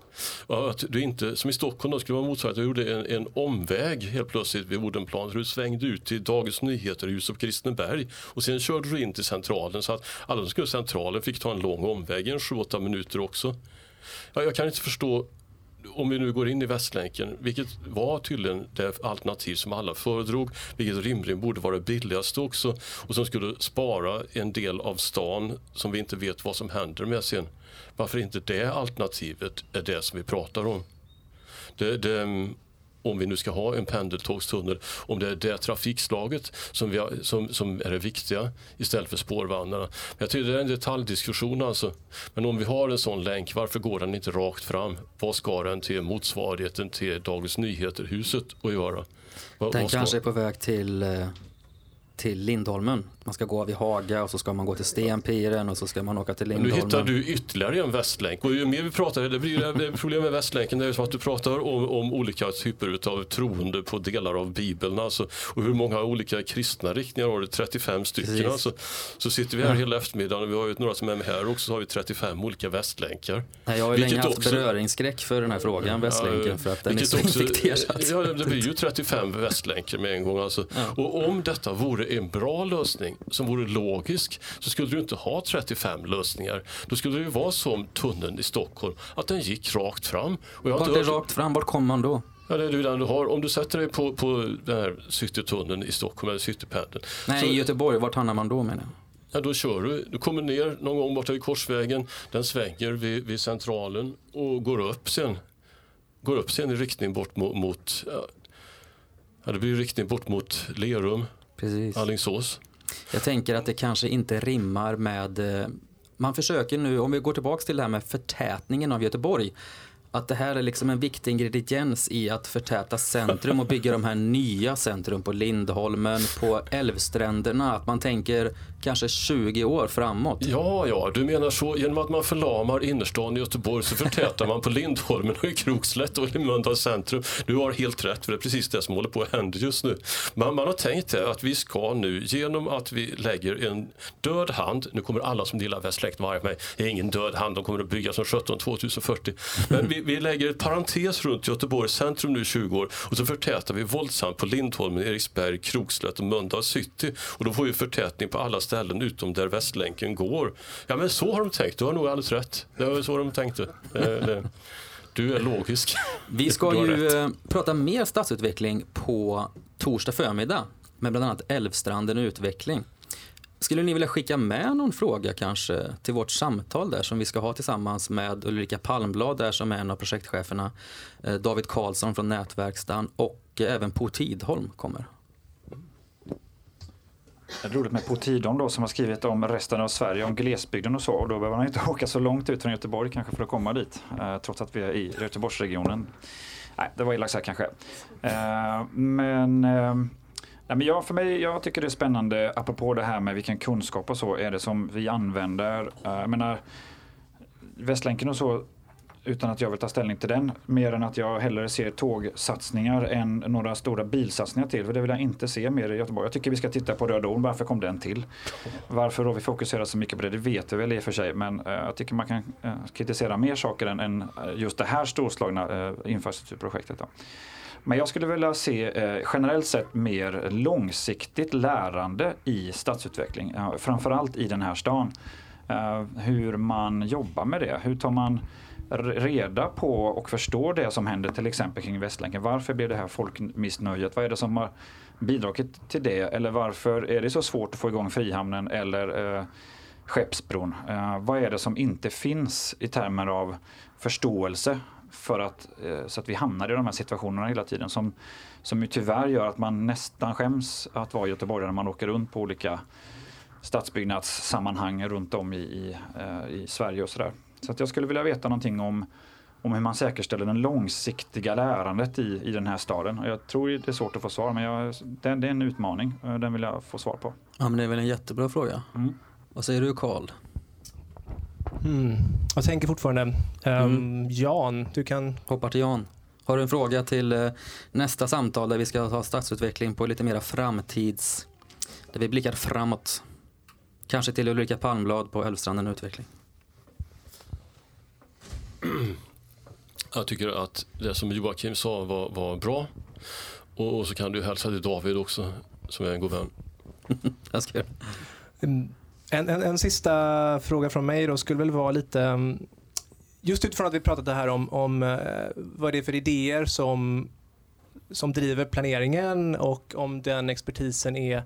Att du inte, som i Stockholm då, skulle vara motsvarande, du gjorde en, en omväg helt plötsligt vid Odenplan. Du svängde ut till Dagens Nyheter, huset på Kristineberg och sen körde du in till Centralen så att alla som skulle till Centralen fick ta en lång omväg, en 7-8 minuter också. Ja, jag kan inte förstå om vi nu går in i Västlänken, vilket var tydligen det alternativ som alla föredrog, vilket rimligen borde vara billigast också och som skulle spara en del av stan som vi inte vet vad som händer med sen. Varför inte det alternativet är det som vi pratar om? Det, det, om vi nu ska ha en pendeltågstunnel, om det är det trafikslaget som, vi har, som, som är det viktiga istället för spårvagnarna. Jag tycker det är en detaljdiskussion alltså. Men om vi har en sån länk, varför går den inte rakt fram? Vad ska den till motsvarigheten till Dagens Nyheter-huset att göra? Vad, den vad ska... kanske är på väg till eh, till Lindholmen. Man ska gå vid Haga och så ska man gå till Stenpiren och så ska man åka till Lindholmen. Nu hittar du ytterligare en västlänk och ju mer vi pratar, det blir det problem med västlänken det är så att du pratar om, om olika typer av troende på delar av Bibeln alltså, och hur många olika kristna riktningar har du? 35 stycken alltså. Så sitter vi här hela eftermiddagen och vi har ju några som är med här också så har vi 35 olika västlänkar. Nej, jag har ju länge haft också, beröringsskräck för den här frågan, västlänken, ja, för att den är så också, infekterad. Ja, det blir ju 35 västlänkar med en gång alltså. Ja. Och om detta vore en bra lösning som vore logisk så skulle du inte ha 35 lösningar. Då skulle det vara som tunneln i Stockholm, att den gick rakt fram. Och jag Vart är rakt fram? Vart kommer man då? Ja, det är den du har. Om du sätter dig på, på den här Citytunneln i Stockholm eller Citypendeln. Nej, så, i Göteborg. Vart hamnar man då menar jag? Ja, då kör du. Du kommer ner någon gång borta vid Korsvägen. Den svänger vid, vid centralen och går upp sen. Går upp sen i riktning bort mot, mot ja, det blir riktning bort mot Lerum. Precis. Alingsås. Jag tänker att det kanske inte rimmar med eh, man försöker nu, om vi går tillbaka till det här med förtätningen av Göteborg, att det här är liksom en viktig ingrediens i att förtäta centrum och bygga de här nya centrum på Lindholmen, på älvstränderna. Att man tänker kanske 20 år framåt. Ja, ja, du menar så. Genom att man förlamar innerstan i Göteborg så förtätar man på Lindholmen och i Krokslätt och i Mölndals centrum. Du har helt rätt, för det är precis det som håller på att hända just nu. Man, man har tänkt det att vi ska nu, genom att vi lägger en död hand, nu kommer alla som gillar Västlänken vara mig, det är ingen död hand, de kommer att bygga som 17 2040. Men vi, vi lägger ett parentes runt Göteborgs centrum nu i 20 år och så förtätar vi våldsamt på Lindholmen, Eriksberg, Krokslätt och Mölndals city. Och då får vi förtätning på alla ställen utom där Västlänken går. Ja men så har de tänkt, du har nog alldeles rätt. Det var så de tänkte. Du är logisk. Vi ska ju rätt. Eh, prata mer stadsutveckling på torsdag förmiddag med bland annat Älvstranden och utveckling. Skulle ni vilja skicka med någon fråga kanske till vårt samtal där som vi ska ha tillsammans med Ulrika Palmblad där som är en av projektcheferna, eh, David Karlsson från Nätverkstan och eh, även Po Tidholm kommer. Det är roligt med Po Tidholm då som har skrivit om resten av Sverige, om glesbygden och så. Och då behöver man inte åka så långt ut från Göteborg kanske för att komma dit. Eh, trots att vi är i Göteborgsregionen. Nej, det var elakt sagt kanske. Men Nej, men jag, för mig, jag tycker det är spännande, apropå det här med vilken kunskap och så är det som vi använder. Eh, jag menar, Västlänken och så, utan att jag vill ta ställning till den, mer än att jag hellre ser tågsatsningar än några stora bilsatsningar till. För det vill jag inte se mer i Göteborg. Jag tycker vi ska titta på Röda Orm, varför kom den till? Varför har vi fokuserat så mycket på det, det vet vi väl i och för sig. Men uh, jag tycker man kan uh, kritisera mer saker än, än just det här storslagna infrastrukturprojektet. Då. Men jag skulle vilja se eh, generellt sett mer långsiktigt lärande i stadsutveckling. Eh, framförallt i den här stan. Eh, hur man jobbar med det. Hur tar man reda på och förstår det som händer till exempel kring Västlänken. Varför blir det här folkmissnöjet? Vad är det som har bidragit till det? Eller varför är det så svårt att få igång Frihamnen eller eh, Skeppsbron? Eh, vad är det som inte finns i termer av förståelse för att, eh, så att vi hamnar i de här situationerna hela tiden som, som ju tyvärr gör att man nästan skäms att vara göteborgare när man åker runt på olika stadsbyggnadssammanhang runt om i, i, eh, i Sverige och sådär. Så att jag skulle vilja veta någonting om, om hur man säkerställer det långsiktiga lärandet i, i den här staden. Jag tror det är svårt att få svar men jag, det, det är en utmaning. Den vill jag få svar på. Ja men det är väl en jättebra fråga. Mm. Vad säger du Karl? Mm. Jag tänker fortfarande. Um, mm. Jan, du kan... Hoppar till Jan. Har du en fråga till uh, nästa samtal där vi ska ha stadsutveckling på lite mera framtids... Där vi blickar framåt. Kanske till Ulrika Palmblad på Älvstranden Utveckling. Jag tycker att det som Joakim sa var, var bra. Och, och, så kan du hälsa till David också, som är en god vän. jag ska göra. En, en, en, sista fråga från mig då skulle väl vara lite mm, Just utifrån att vi pratat det här om, om eh, vad det är för idéer som, som driver planeringen och om den expertisen är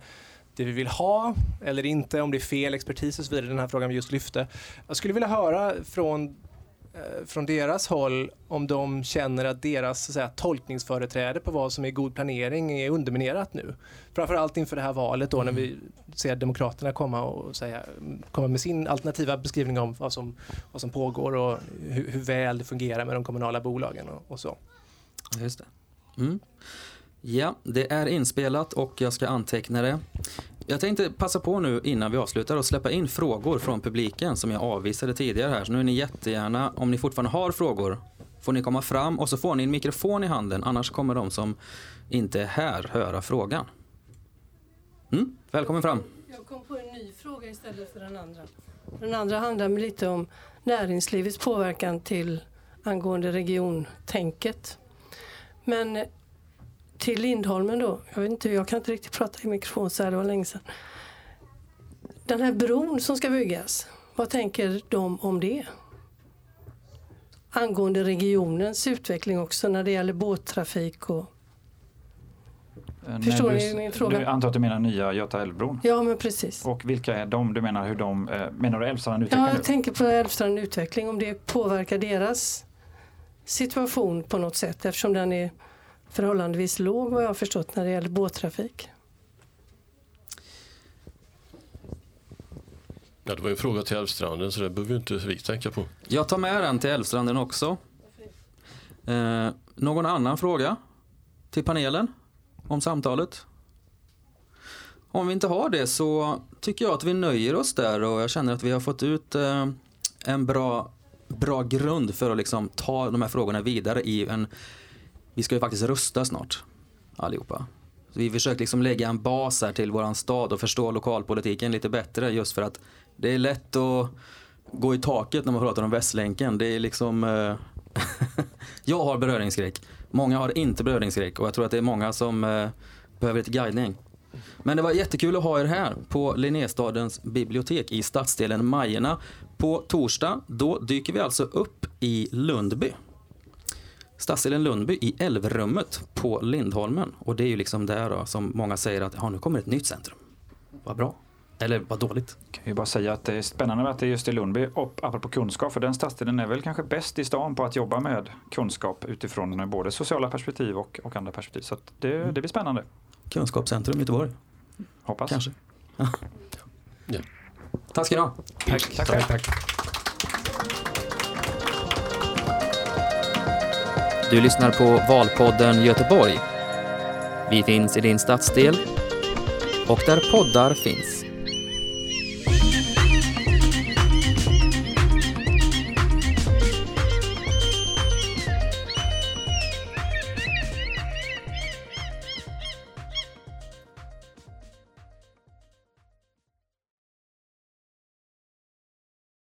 det vi vill ha eller inte, om det är fel expertis och så vidare, den här frågan vi just lyfte. Jag skulle vilja höra från från deras håll om de känner att deras så säga, tolkningsföreträde på vad som är god planering är underminerat nu. Framförallt inför det här valet då när vi ser Demokraterna komma och säga, komma med sin alternativa beskrivning om vad som, vad som pågår och hur, hur väl det fungerar med de kommunala bolagen och, och så. Just det. Mm. Ja, det är inspelat och jag ska anteckna det. Jag tänkte passa på nu innan vi avslutar och släppa in frågor från publiken som jag avvisade tidigare här. Så nu är ni jättegärna, om ni fortfarande har frågor, får ni komma fram och så får ni en mikrofon i handen. Annars kommer de som inte är här höra frågan. Mm, välkommen fram. Jag kom på en ny fråga istället för den andra. Den andra handlar lite om näringslivets påverkan till angående regiontänket. Men till Lindholmen då. Jag, vet inte, jag kan inte riktigt prata i mikrofon så här, det var länge sedan. Den här bron som ska byggas, vad tänker de om det? Angående regionens utveckling också när det gäller båttrafik och eh, Förstår du, ni min fråga? Du antar att du menar nya Göta älvbron? Ja, men precis. Och vilka är de? Du menar hur de, eh, menar du Älvstranden Utveckling? Ja, jag nu? tänker på Älvstranden Utveckling, om det påverkar deras situation på något sätt eftersom den är förhållandevis låg vad jag har förstått när det gäller båttrafik. Ja, det var en fråga till Älvstranden så det behöver inte vi tänka på. Jag tar med den till Älvstranden också. Eh, någon annan fråga till panelen om samtalet? Om vi inte har det så tycker jag att vi nöjer oss där och jag känner att vi har fått ut eh, en bra, bra grund för att liksom ta de här frågorna vidare i en... Vi ska ju faktiskt rösta snart allihopa. Så vi försöker liksom lägga en bas här till våran stad och förstå lokalpolitiken lite bättre just för att det är lätt att gå i taket när man pratar om Västlänken. Det är liksom... Eh, jag har beröringsskräck. Många har inte beröringsskräck och jag tror att det är många som eh, behöver lite guidning. Men det var jättekul att ha er här på Linnéstadens bibliotek i stadsdelen Majerna. På torsdag, då dyker vi alltså upp i Lundby. Stadsdelen Lundby i Älvrummet på Lindholmen. Och det är ju liksom där då, som många säger att ja, nu kommer ett nytt centrum. Vad bra. Eller vad dåligt. Kan ju bara säga att det är spännande att det är just i Lundby och apropå kunskap, för den stadsdelen är väl kanske bäst i stan på att jobba med kunskap utifrån både sociala perspektiv och, och andra perspektiv. Så att det, det blir spännande. Kunskapscentrum Göteborg. Hoppas. Kanske. Ja. Tack ska ni ha. Tack, tack, tack. tack. Du lyssnar på Valpodden Göteborg. Vi finns i din stadsdel och där poddar finns.